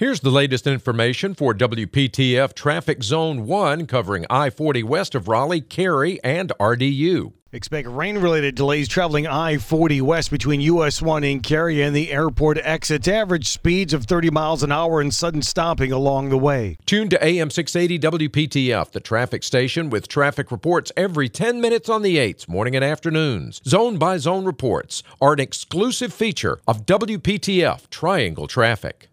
Here's the latest information for WPTF Traffic Zone 1 covering I 40 west of Raleigh, Cary, and RDU. Expect rain related delays traveling I 40 west between US 1 in Cary and the airport exits. Average speeds of 30 miles an hour and sudden stopping along the way. Tune to AM 680 WPTF, the traffic station with traffic reports every 10 minutes on the 8s, morning and afternoons. Zone by zone reports are an exclusive feature of WPTF Triangle Traffic.